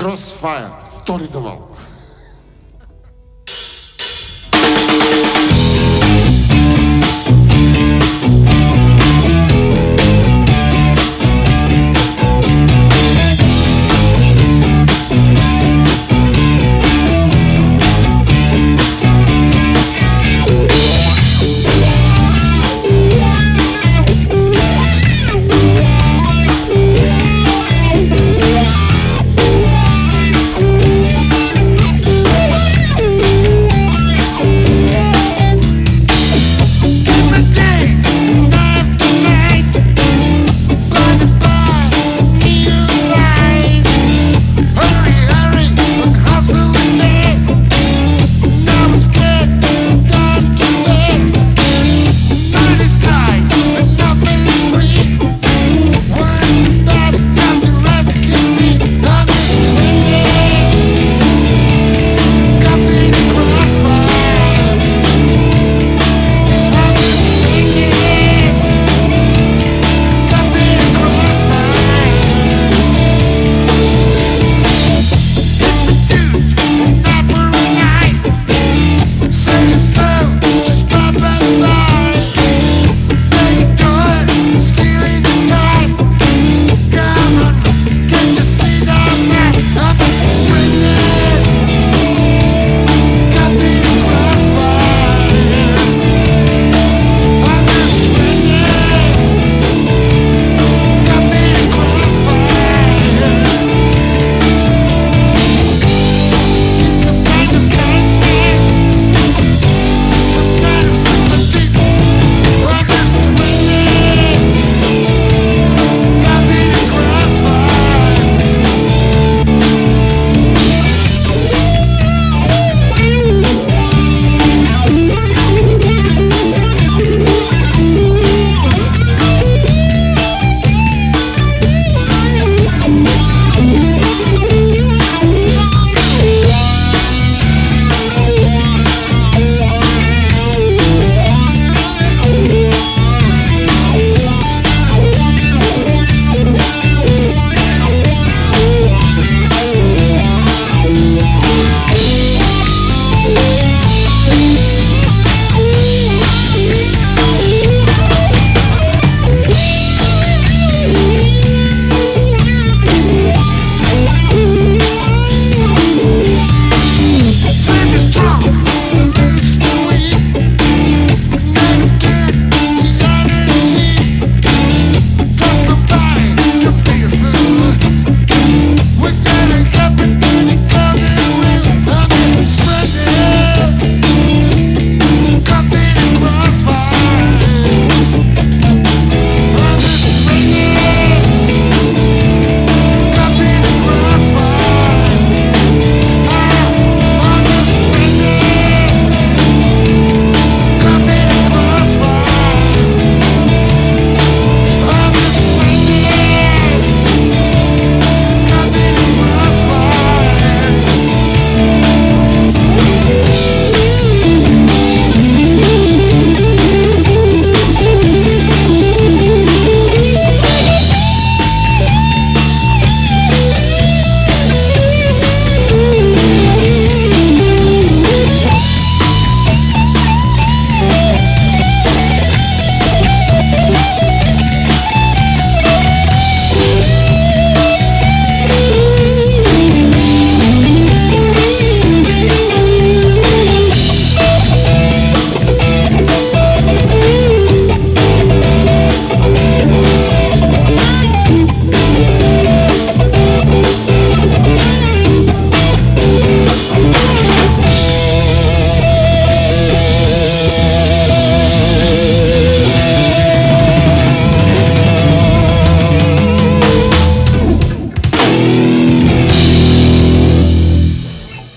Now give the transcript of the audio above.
Crossfire, ktorý to mal.